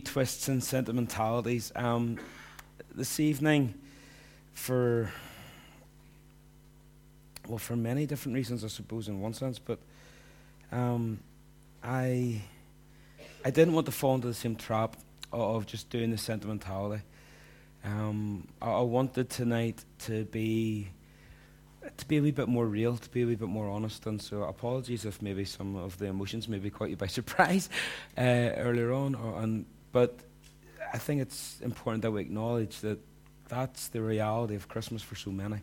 twists and sentimentalities. Um, this evening, for well, for many different reasons, I suppose, in one sense, but um, I I didn't want to fall into the same trap of just doing the sentimentality. Um, I, I wanted tonight to be to be a wee bit more real, to be a wee bit more honest. And so, apologies if maybe some of the emotions maybe caught you by surprise uh, earlier on. Or, and, but I think it's important that we acknowledge that that's the reality of Christmas for so many.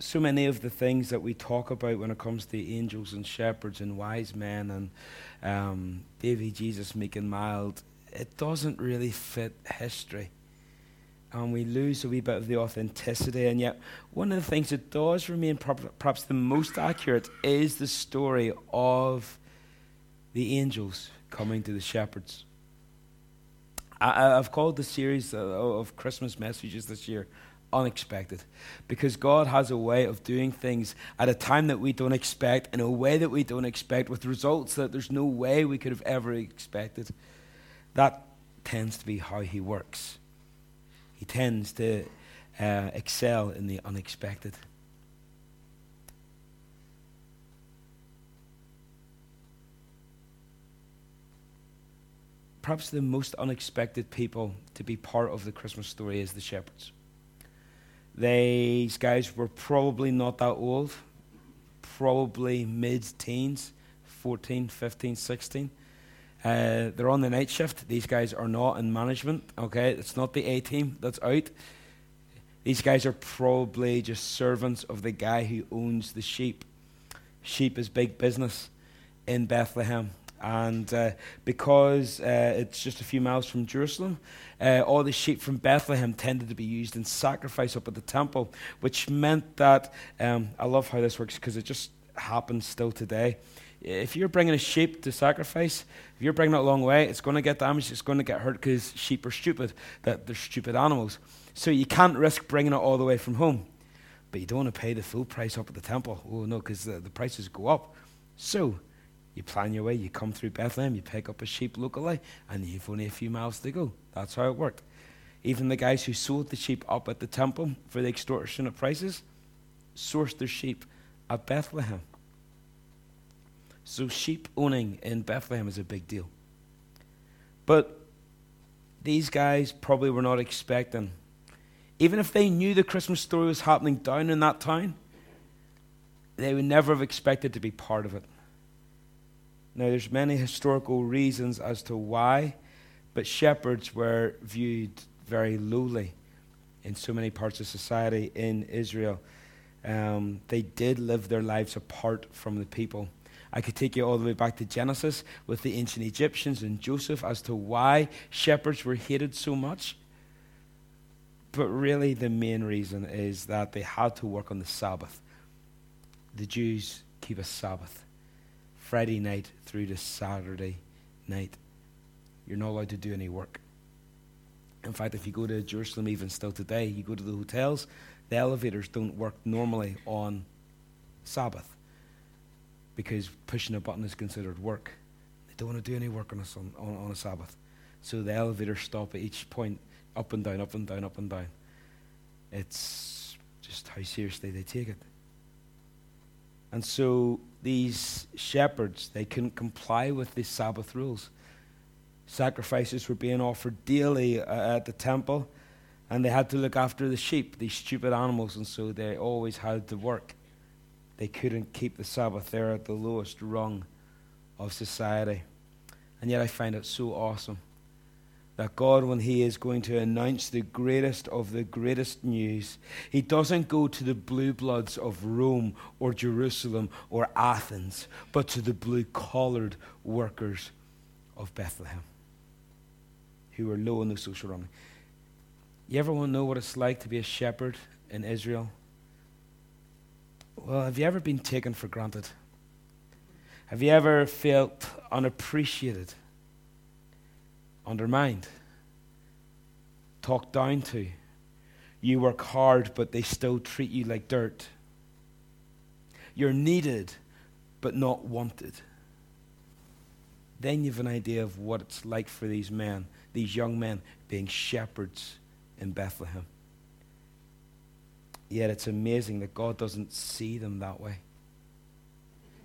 So many of the things that we talk about when it comes to angels and shepherds and wise men and um, baby Jesus and mild, it doesn't really fit history and we lose a wee bit of the authenticity. And yet, one of the things that does remain perhaps the most accurate is the story of the angels coming to the shepherds. I, have called the series uh, of Christmas messages this year unexpected because God has a way of doing things at a time that we don't expect, in a way that we don't expect, with results that there's no way we could have ever expected. That tends to be how He works. He tends to uh, excel in the unexpected. Perhaps the most unexpected people to be part of the Christmas story is the shepherds. These guys were probably not that old, probably mid teens, 14, 15, 16. Uh, they're on the night shift. These guys are not in management. Okay, it's not the A team that's out. These guys are probably just servants of the guy who owns the sheep. Sheep is big business in Bethlehem. And uh, because uh, it's just a few miles from Jerusalem, uh, all the sheep from Bethlehem tended to be used in sacrifice up at the temple, which meant that um, I love how this works because it just happens still today if you're bringing a sheep to sacrifice, if you're bringing it a long way, it's going to get damaged, it's going to get hurt because sheep are stupid, that they're stupid animals. So you can't risk bringing it all the way from home. But you don't want to pay the full price up at the temple. Oh, no, because the, the prices go up. So you plan your way, you come through Bethlehem, you pick up a sheep locally, and you've only a few miles to go. That's how it worked. Even the guys who sold the sheep up at the temple for the extortionate prices sourced their sheep at Bethlehem. So, sheep owning in Bethlehem is a big deal. But these guys probably were not expecting, even if they knew the Christmas story was happening down in that town, they would never have expected to be part of it. Now, there's many historical reasons as to why, but shepherds were viewed very lowly in so many parts of society in Israel. Um, they did live their lives apart from the people. I could take you all the way back to Genesis with the ancient Egyptians and Joseph as to why shepherds were hated so much. But really, the main reason is that they had to work on the Sabbath. The Jews keep a Sabbath Friday night through to Saturday night. You're not allowed to do any work. In fact, if you go to Jerusalem, even still today, you go to the hotels, the elevators don't work normally on Sabbath because pushing a button is considered work. They don't want to do any work on a, on, on a Sabbath. So the elevators stop at each point, up and down, up and down, up and down. It's just how seriously they take it. And so these shepherds, they couldn't comply with the Sabbath rules. Sacrifices were being offered daily uh, at the temple, and they had to look after the sheep, these stupid animals, and so they always had to work they couldn't keep the Sabbath. They're at the lowest rung of society. And yet I find it so awesome that God, when He is going to announce the greatest of the greatest news, He doesn't go to the blue bloods of Rome or Jerusalem or Athens, but to the blue collared workers of Bethlehem who are low in the social rung. You ever want to know what it's like to be a shepherd in Israel? Well, have you ever been taken for granted? Have you ever felt unappreciated, undermined, talked down to? You work hard, but they still treat you like dirt. You're needed, but not wanted. then you have an idea of what it's like for these men, these young men, being shepherds in Bethlehem. Yet it's amazing that God doesn't see them that way.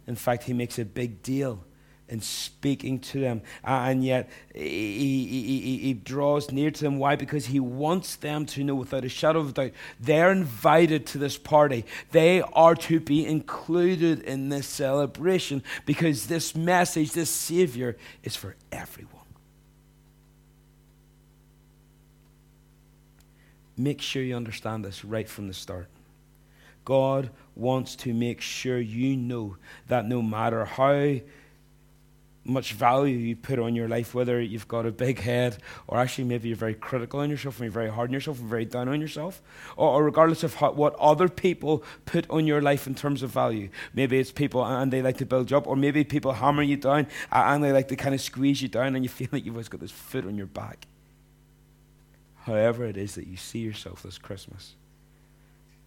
In fact, He makes a big deal in speaking to them. And yet, he, he, he, he, draws near to them. Why? Because he wants them to know without a shadow of a doubt they're invited to this party. They are to be included in this celebration because this message, this Savior, is for everyone. Make sure you understand this right from the start. God wants to make sure you know that no matter how much value you put on your life, whether you've got a big head or actually maybe you're very critical on yourself and you're very hard on yourself and very down on yourself, or, or regardless of how, what other people put on your life in terms of value. Maybe it's people and they like to build you up, or maybe people hammer you down and they like to kind of squeeze you down and you feel like you've always got this foot on your back. However, it is that you see yourself this Christmas,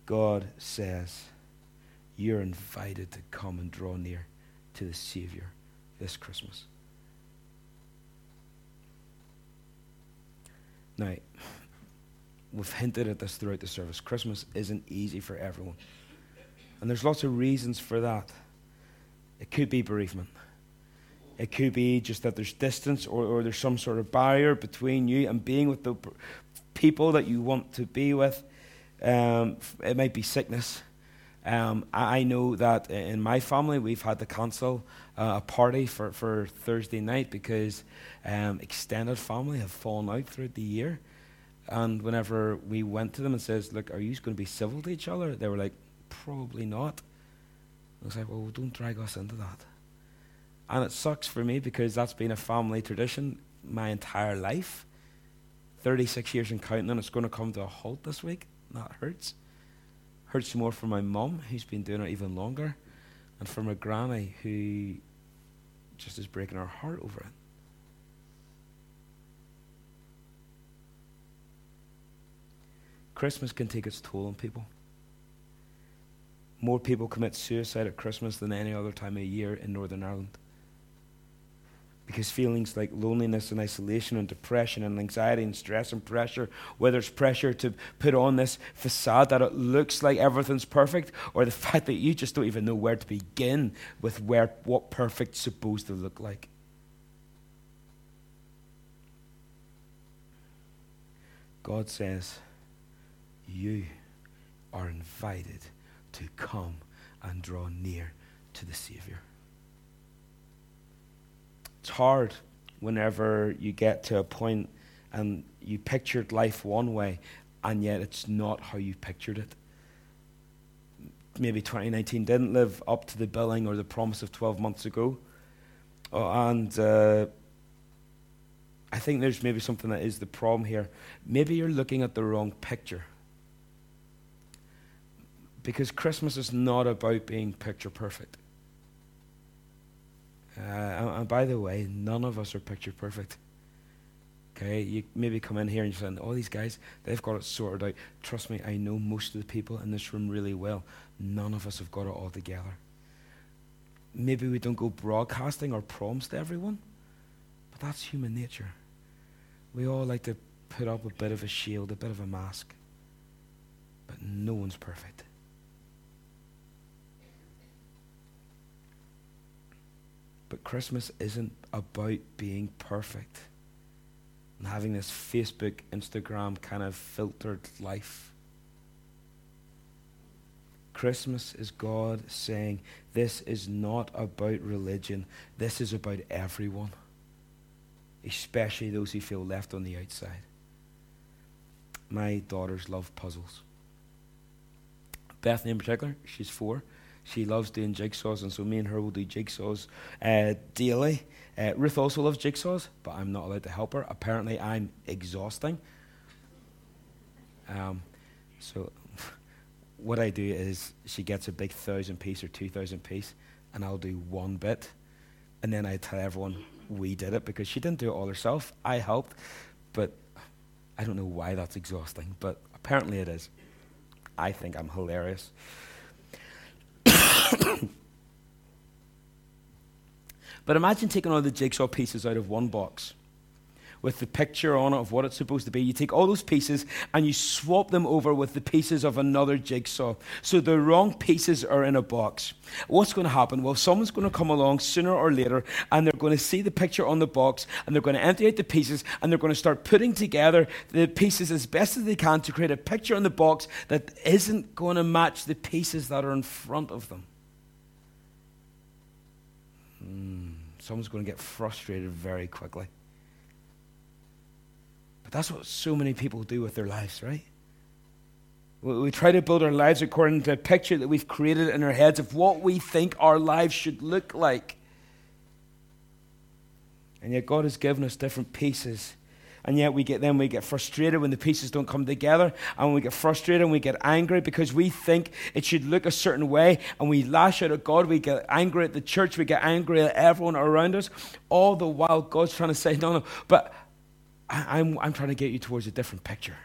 God says you're invited to come and draw near to the Savior this Christmas. Now, we've hinted at this throughout the service. Christmas isn't easy for everyone. And there's lots of reasons for that. It could be bereavement. It could be just that there's distance or, or there's some sort of barrier between you and being with the people that you want to be with. Um, it might be sickness. Um, I know that in my family, we've had to cancel uh, a party for, for Thursday night because um, extended family have fallen out throughout the year. And whenever we went to them and says, "Look, are you going to be civil to each other?" They were like, "Probably not." I was like, "Well, don't drag us into that." And it sucks for me because that's been a family tradition my entire life. 36 years and counting, and it's going to come to a halt this week. That hurts. Hurts more for my mum, who's been doing it even longer, and for my granny, who just is breaking her heart over it. Christmas can take its toll on people. More people commit suicide at Christmas than any other time of year in Northern Ireland because feelings like loneliness and isolation and depression and anxiety and stress and pressure, whether it's pressure to put on this facade that it looks like everything's perfect, or the fact that you just don't even know where to begin with where what perfect's supposed to look like. God says, You are invited to come and draw near to the Savior. It's hard whenever you get to a point and you pictured life one way, and yet it's not how you pictured it. Maybe 2019 didn't live up to the billing or the promise of 12 months ago. Oh, and uh, I think there's maybe something that is the problem here. Maybe you're looking at the wrong picture. Because Christmas is not about being picture perfect. Uh, and, by the way, none of us are picture perfect. Okay, you maybe come in here and you're saying, "Oh, these guys, they've got it sorted out." Trust me, I know most of the people in this room really well. None of us have got it all together. Maybe we don't go broadcasting our proms to everyone, but that's human nature. We all like to put up a bit of a shield, a bit of a mask, but no one's perfect. But Christmas isn't about being perfect and having this Facebook, Instagram kind of filtered life. Christmas is God saying, This is not about religion, this is about everyone, especially those who feel left on the outside. My daughters love puzzles. Bethany, in particular, she's four. She loves doing jigsaws, and so me and her will do jigsaws uh, daily. Uh, Ruth also loves jigsaws, but I'm not allowed to help her. Apparently, I'm exhausting. Um, so, what I do is she gets a big thousand piece or two thousand piece, and I'll do one bit, and then I tell everyone we did it because she didn't do it all herself. I helped, but I don't know why that's exhausting, but apparently it is. I think I'm hilarious. But imagine taking all the jigsaw pieces out of one box with the picture on it of what it's supposed to be. You take all those pieces and you swap them over with the pieces of another jigsaw. So the wrong pieces are in a box. What's going to happen? Well, someone's going to come along sooner or later and they're going to see the picture on the box and they're going to empty out the pieces and they're going to start putting together the pieces as best as they can to create a picture on the box that isn't going to match the pieces that are in front of them. Hmm, someone's going to get frustrated very quickly. But that's what so many people do with their lives, right? We try to build our lives according to a picture that we've created in our heads of what we think our lives should look like. And yet God has given us different pieces. And yet we get then we get frustrated when the pieces don't come together, and we get frustrated and we get angry because we think it should look a certain way, and we lash out at God, we get angry at the church, we get angry at everyone around us, all the while God's trying to say, No, no, but I, I'm, I'm trying to get you towards a different picture.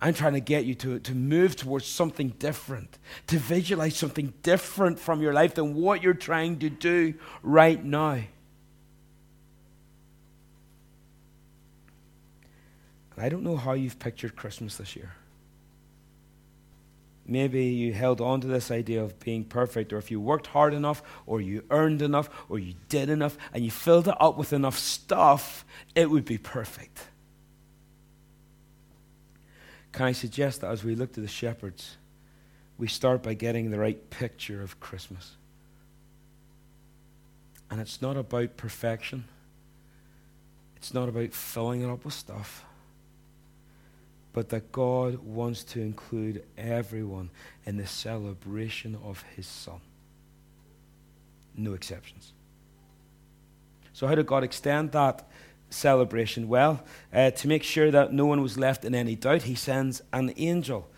I'm trying to get you to, to move towards something different, to visualize something different from your life than what you're trying to do right now. I don't know how you've pictured Christmas this year. Maybe you held on to this idea of being perfect, or if you worked hard enough, or you earned enough, or you did enough, and you filled it up with enough stuff, it would be perfect. Can I suggest that as we look to the shepherds, we start by getting the right picture of Christmas? And it's not about perfection, it's not about filling it up with stuff but that God wants to include everyone in the celebration of his Son. No exceptions. So, how did God extend that celebration? Well, uh, to make sure that no one was left in any doubt, he sends an angel.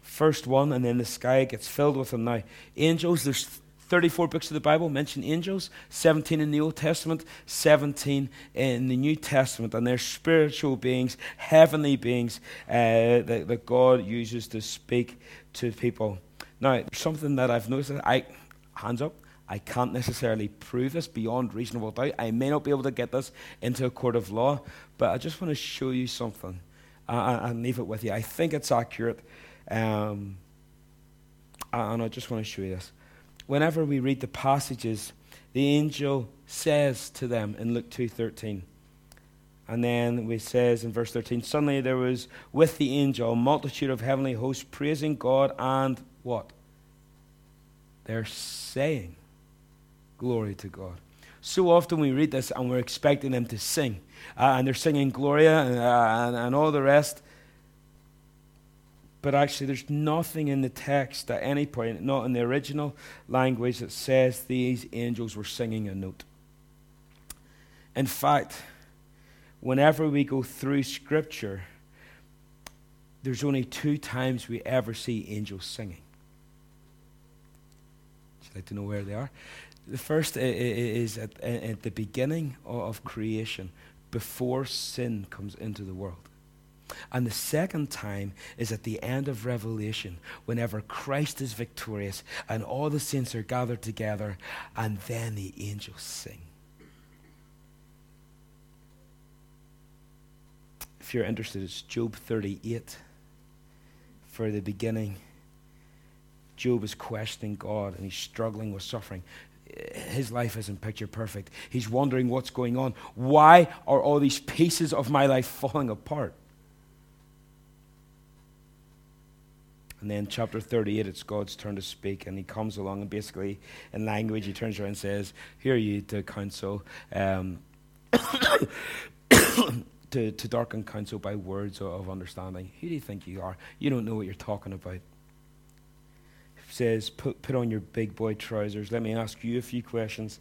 First one, and then the sky gets filled with them. Now, angels, there's 34 books of the Bible mention angels, 17 in the Old Testament, 17 in the New Testament, and they're spiritual beings, heavenly beings uh, that, that, God uses to speak to people. Now, something that I've noticed, I, hands up, I can't necessarily prove this beyond reasonable doubt. I may not be able to get this into a court of law, but I just want to show you something uh, and leave it with you. I think it's accurate, um, and I just want to show you this whenever we read the passages, the angel says to them in Luke 2:13. And then it says in verse 13, suddenly there was with the angel a multitude of heavenly hosts praising God and what? They're saying, Glory to God. So often we read this and we're expecting them to sing. Uh, and they're singing Gloria and, uh, and, and all the rest. But actually, there's nothing in the text at any point, not in the original language, that says these angels were singing a note. In fact, whenever we go through Scripture, there's only two times we ever see angels singing. Would you like to know where they are? The first is at, at the beginning of creation, before sin comes into the world. And the second time is at the end of Revelation, whenever Christ is victorious and all the saints are gathered together, and then the angels sing. If you're interested, it's Job 38 for the beginning. Job is questioning God and he's struggling with suffering. His life isn't picture perfect. He's wondering what's going on. Why are all these pieces of my life falling apart? And then chapter 38, it's God's turn to speak, and he comes along and basically, in language, he turns around and says, Here you to counsel, um, to, to darken counsel by words of understanding. Who do you think you are? You don't know what you're talking about. Says, put, put on your big boy trousers. Let me ask you a few questions.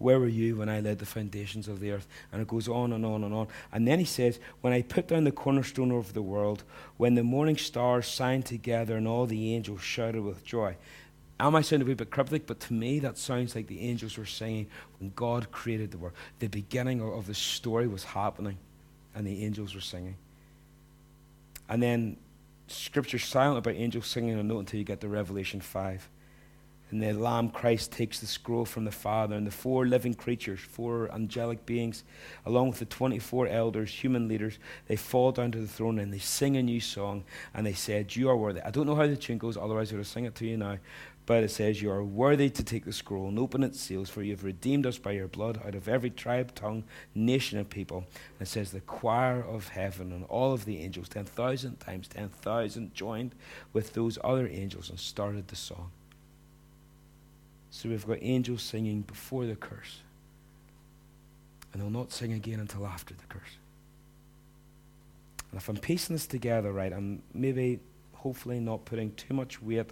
Where were you when I laid the foundations of the earth? And it goes on and on and on. And then he says, When I put down the cornerstone of the world, when the morning stars sang together and all the angels shouted with joy. I might sound a wee bit cryptic, but to me that sounds like the angels were singing when God created the world. The beginning of the story was happening, and the angels were singing. And then Scripture's silent about angels singing a note until you get to Revelation 5. And the Lamb Christ takes the scroll from the Father, and the four living creatures, four angelic beings, along with the 24 elders, human leaders, they fall down to the throne and they sing a new song. And they said, You are worthy. I don't know how the tune goes, otherwise I would have sing it to you now. But it says, You are worthy to take the scroll and open its seals, for you have redeemed us by your blood out of every tribe, tongue, nation, and people. And it says, The choir of heaven and all of the angels, 10,000 times 10,000, joined with those other angels and started the song. So we've got angels singing before the curse. And they'll not sing again until after the curse. And if I'm piecing this together right, I'm maybe, hopefully, not putting too much weight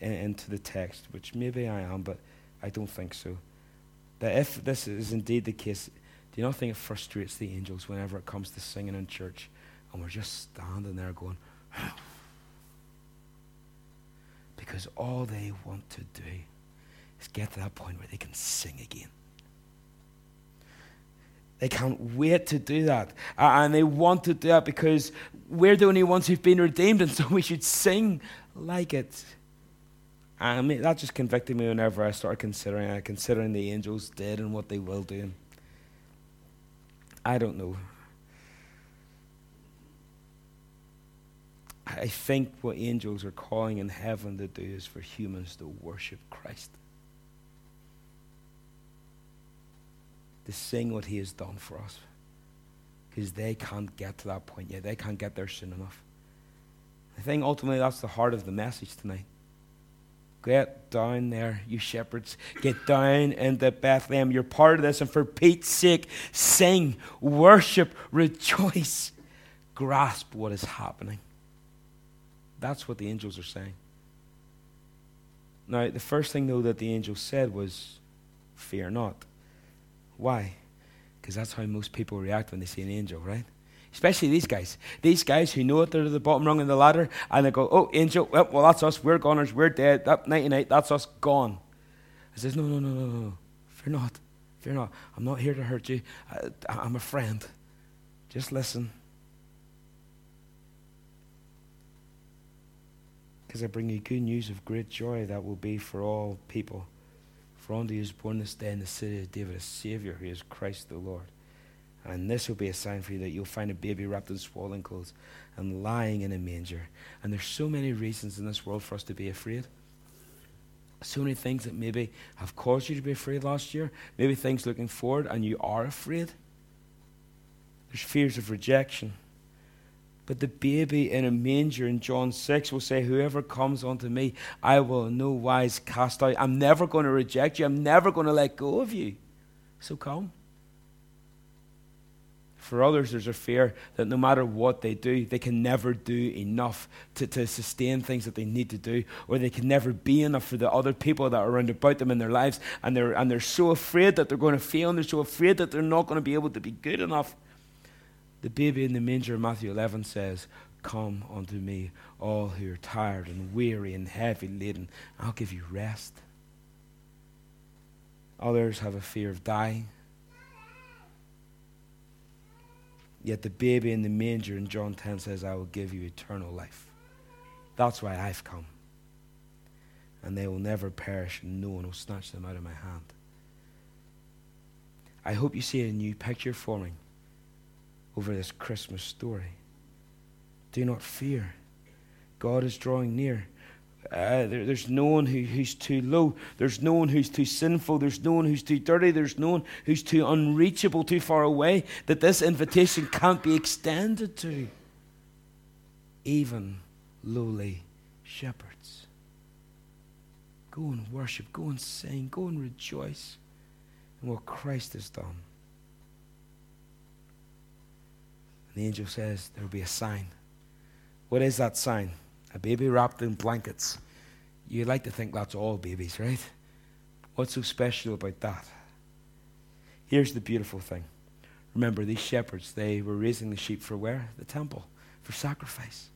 in, into the text, which maybe I am, but I don't think so. That if this is indeed the case, do you not think it frustrates the angels whenever it comes to singing in church and we're just standing there going, because all they want to do is get to that point where they can sing again. They can't wait to do that. Uh, and they want to do that because we're the only ones who've been redeemed, and so we should sing like it. And that just convicted me whenever I started considering uh, considering the angels did and what they will do. I don't know. I think what angels are calling in heaven to do is for humans to worship Christ. To sing what He has done for us. Because they can't get to that point yet. They can't get there soon enough. I think ultimately that's the heart of the message tonight. Get down there, you shepherds. Get down into Bethlehem. You're part of this, and for Pete's sake, sing, worship, rejoice, grasp what is happening. That's what the angels are saying. Now, the first thing, though, that the angels said was, Fear not. Why? Because that's how most people react when they see an angel, right? Especially these guys. These guys who know that they're at the bottom rung of the ladder and they go, oh, angel, well, well that's us. We're goners. We're dead. That night night, that's us gone. He says, no, no, no, no, no. Fear not. Fear not. I'm not here to hurt you. I, I'm a friend. Just listen. Because I bring you good news of great joy that will be for all people. For unto you is born this day in the city of David a Savior who is Christ the Lord. And this will be a sign for you that you'll find a baby wrapped in swaddling clothes and lying in a manger. And there's so many reasons in this world for us to be afraid. So many things that maybe have caused you to be afraid last year. Maybe things looking forward and you are afraid. There's fears of rejection. But the baby in a manger in John 6 will say, Whoever comes unto me, I will in no wise cast out. I'm never going to reject you. I'm never going to let go of you. So come. For others, there's a fear that no matter what they do, they can never do enough to, to sustain things that they need to do, or they can never be enough for the other people that are around about them in their lives. And they're, and they're so afraid that they're going to fail, and they're so afraid that they're not going to be able to be good enough. The baby in the manger, Matthew 11 says, Come unto me, all who are tired and weary and heavy laden. I'll give you rest. Others have a fear of dying. Yet the baby in the manger in John 10 says, I will give you eternal life. That's why I've come. And they will never perish, and no one will snatch them out of my hand. I hope you see a new picture forming over this Christmas story. Do not fear. God is drawing near. Uh, there, there's no one who, who's too low. There's no one who's too sinful. There's no one who's too dirty. There's no one who's too unreachable, too far away that this invitation can't be extended to. Even lowly shepherds. Go and worship. Go and sing. Go and rejoice in what Christ has done. The angel says there will be a sign. What is that sign? A baby wrapped in blankets. You like to think that's all babies, right? What's so special about that? Here's the beautiful thing. Remember, these shepherds, they were raising the sheep for where? The temple, for sacrifice.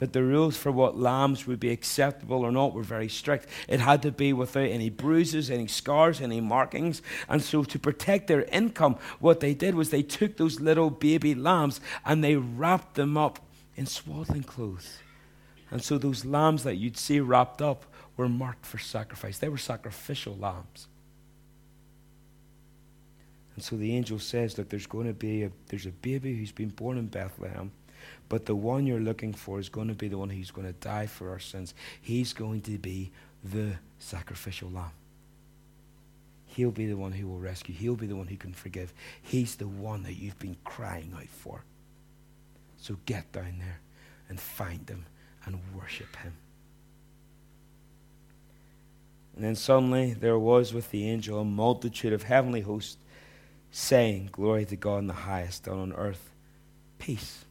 But the rules for what lambs would be acceptable or not were very strict. It had to be without any bruises, any scars, any markings. And so, to protect their income, what they did was they took those little baby lambs and they wrapped them up in swaddling clothes. And so, those lambs that you'd see wrapped up were marked for sacrifice. They were sacrificial lambs. And so the angel says, Look, there's going to be a, there's a baby who's been born in Bethlehem, but the one you're looking for is going to be the one who's going to die for our sins. He's going to be the sacrificial lamb. He'll be the one who will rescue. He'll be the one who can forgive. He's the one that you've been crying out for. So get down there and find him and worship him. And then suddenly there was with the angel a multitude of heavenly hosts saying, Glory to God in the highest, and on earth, peace.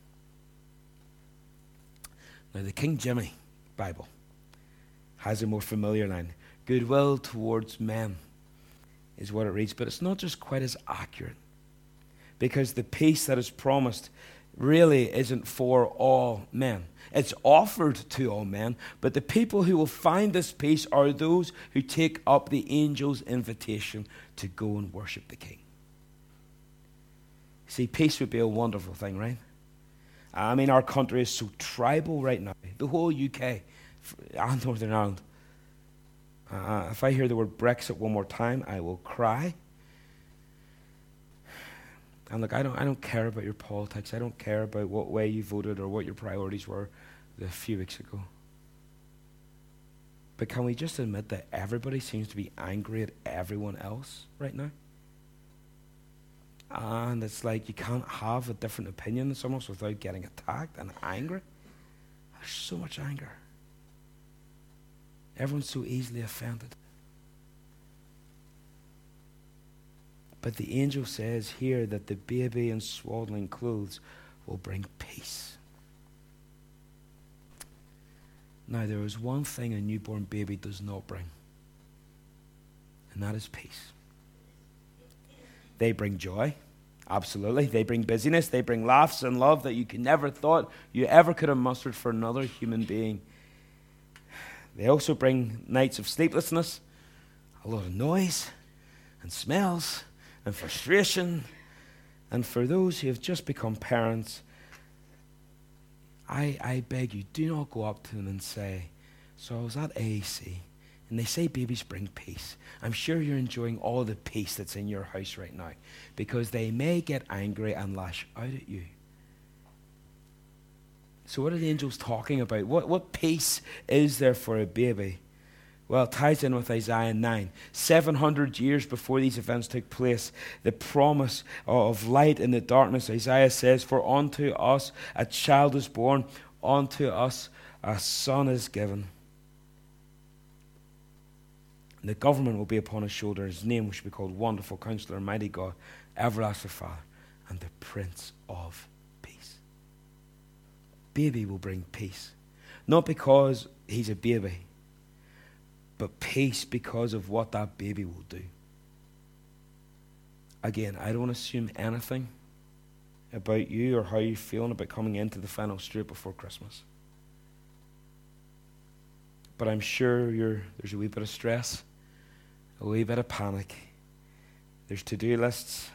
Now, the King Jimmy Bible has a more familiar line goodwill towards men is what it reads, but it's not just quite as accurate because the peace that is promised really isn't for all men. It's offered to all men, but the people who will find this peace are those who take up the angel's invitation to go and worship the King. See, peace would be a wonderful thing, right? I mean, our country is so tribal right now. The whole UK and Northern Ireland. Uh, if I hear the word Brexit one more time, I will cry. And look, I don't, I don't care about your politics. I don't care about what way you voted or what your priorities were a few weeks ago. But can we just admit that everybody seems to be angry at everyone else right now? Ah, and it's like you can't have a different opinion than someone without getting attacked and angry. There's so much anger. Everyone's so easily offended. But the angel says here that the baby in swaddling clothes will bring peace. Now, there is one thing a newborn baby does not bring, and that is peace. They bring joy, absolutely. They bring busyness, they bring laughs and love that you could never thought you ever could have mustered for another human being. They also bring nights of sleeplessness, a lot of noise and smells and frustration. And for those who have just become parents, I, I beg you, do not go up to them and say, So I was at AAC, and they say babies bring peace. I'm sure you're enjoying all the peace that's in your house right now because they may get angry and lash out at you. So, what are the angels talking about? What, what peace is there for a baby? Well, it ties in with Isaiah 9. 700 years before these events took place, the promise of light in the darkness, Isaiah says, For unto us a child is born, unto us a son is given. The government will be upon his shoulder. His name will be called Wonderful Counselor, Mighty God, Everlasting Father, and the Prince of Peace. baby will bring peace. Not because he's a baby, but peace because of what that baby will do. Again, I don't assume anything about you or how you're feeling about coming into the final straight before Christmas. But I'm sure there's a wee bit of stress, a wee bit of panic. There's to do lists.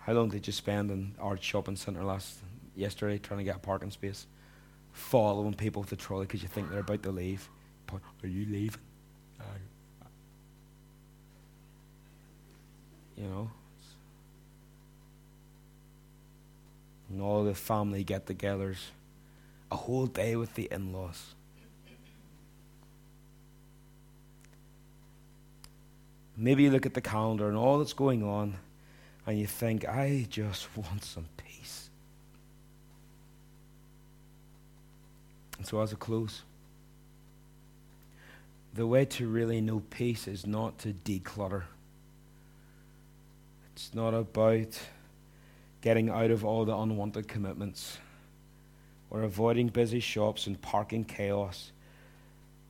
How long did you spend in our shopping centre last yesterday trying to get a parking space, following people with the trolley because you think they're about to leave. Are you leaving? You know. And all the family get togethers, a whole day with the in laws. Maybe you look at the calendar and all that's going on, and you think, I just want some peace. And so, as a close, the way to really know peace is not to declutter. It's not about getting out of all the unwanted commitments or avoiding busy shops and parking chaos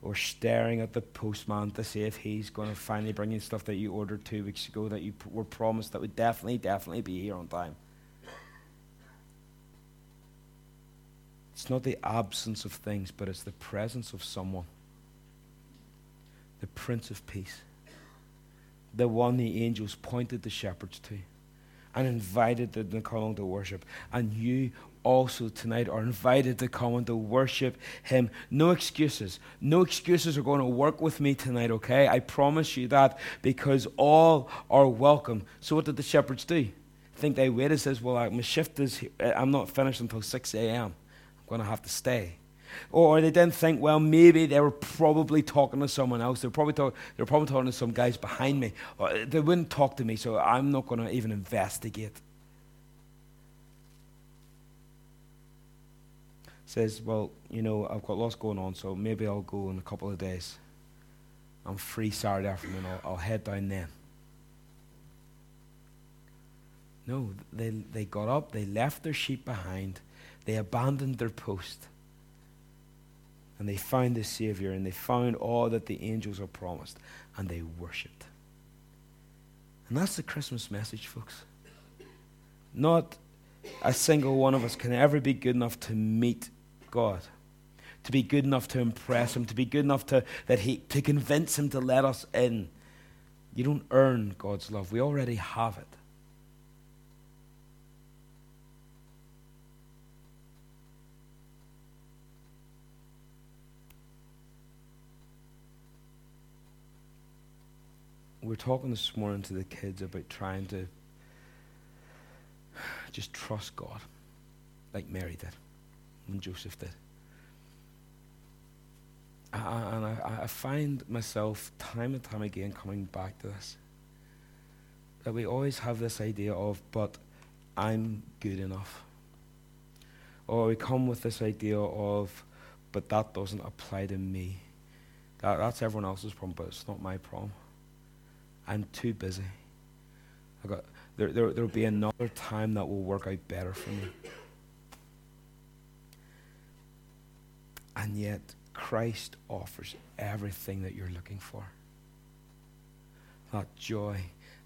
or staring at the postman to see if he's going to finally bring you stuff that you ordered two weeks ago that you were promised that would definitely, definitely be here on time. It's not the absence of things, but it's the presence of someone. The Prince of Peace. The one the angels pointed the shepherds to. and invited them to come to worship. And you also tonight are invited to come and to worship Him. No excuses. No excuses are going to work with me tonight, okay? I promise you that because all are welcome. So, what did the shepherds do? think they waited says, Well, my shift is, eh, I'm not finished until 6 a.m. I'm going to have to stay. Or they didn't think, well, maybe they were probably talking to someone else. They're probably, talk, they're probably talking to some guys behind me. Or they wouldn't talk to me, so I'm not going to even investigate. Says, well, you know, I've got lots going on, so maybe I'll go in a couple of days. I'm free Saturday afternoon. I'll, I'll head down then. No, they, they got up, they left their sheep behind, they abandoned their post, and they found the Savior, and they found all that the angels are promised, and they worshipped. And that's the Christmas message, folks. Not a single one of us can ever be good enough to meet God, to be good enough to impress Him, to be good enough to, that he, to convince Him to let us in. You don't earn God's love, we already have it. we're talking this morning to the kids about trying to just trust God, like Mary did and Joseph did. and I, I find myself time and time again coming back to this. That we always have this idea of, but I'm good enough. Or we come with this idea of, but that doesn't apply to me. That, that's everyone else's problem, but it's not my problem. I'm too busy. I got there, there there'll be another time that will work out better for me. And yet Christ offers everything that you're looking for. That joy,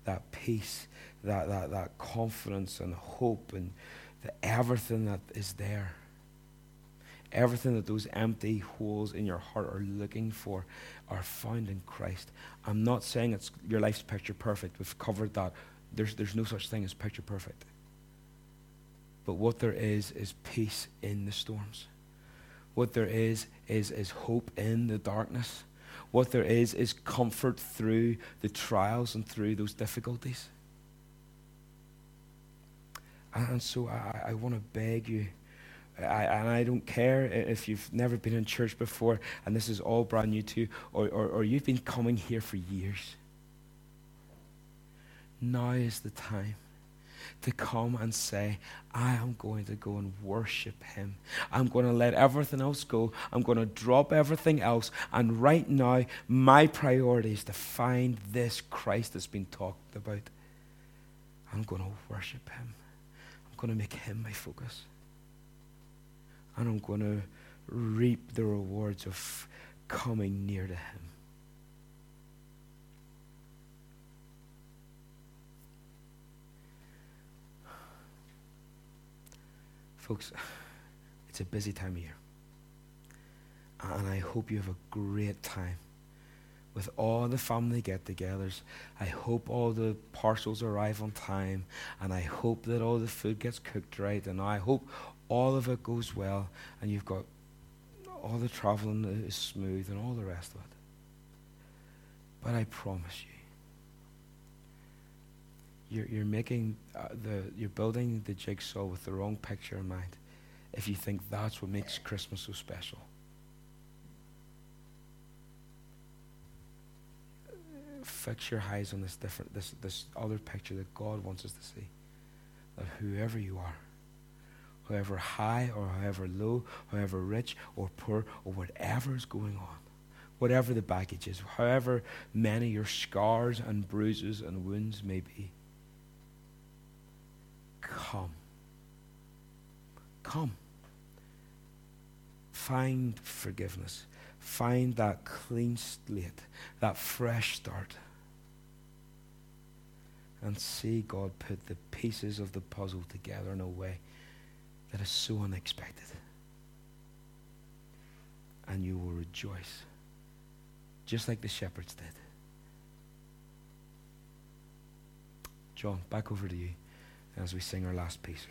that peace, that, that, that confidence and hope and the, everything that is there. Everything that those empty holes in your heart are looking for are found in Christ. I'm not saying it's your life's picture perfect. We've covered that. There's, there's no such thing as picture perfect. But what there is is peace in the storms. What there is is, is hope in the darkness. What there is is comfort through the trials and through those difficulties. And so I, I want to beg you I, and I don't care if you've never been in church before and this is all brand new to you, or, or, or you've been coming here for years. Now is the time to come and say, I am going to go and worship Him. I'm going to let everything else go. I'm going to drop everything else. And right now, my priority is to find this Christ that's been talked about. I'm going to worship Him. I'm going to make Him my focus and I'm going to reap the rewards of coming near to Him. Folks, it's a busy time of year. And I hope you have a great time with all the family get togethers. I hope all the parcels arrive on time. And I hope that all the food gets cooked right. And I hope all of it goes well, and you've got all the traveling is smooth and all the rest of it. But I promise you, you're, you're making uh, the, you're building the jigsaw with the wrong picture in mind if you think that's what makes Christmas so special. Fix your eyes on this different, this, this other picture that God wants us to see. That whoever you are, however high or however low, however rich or poor, or whatever is going on, whatever the baggage is, however many your scars and bruises and wounds may be, come. Come. Find forgiveness. Find that clean slate, that fresh start. And see God put the pieces of the puzzle together in a way that is so unexpected. And you will rejoice, just like the shepherds did. John, back over to you. As we sing our last piece.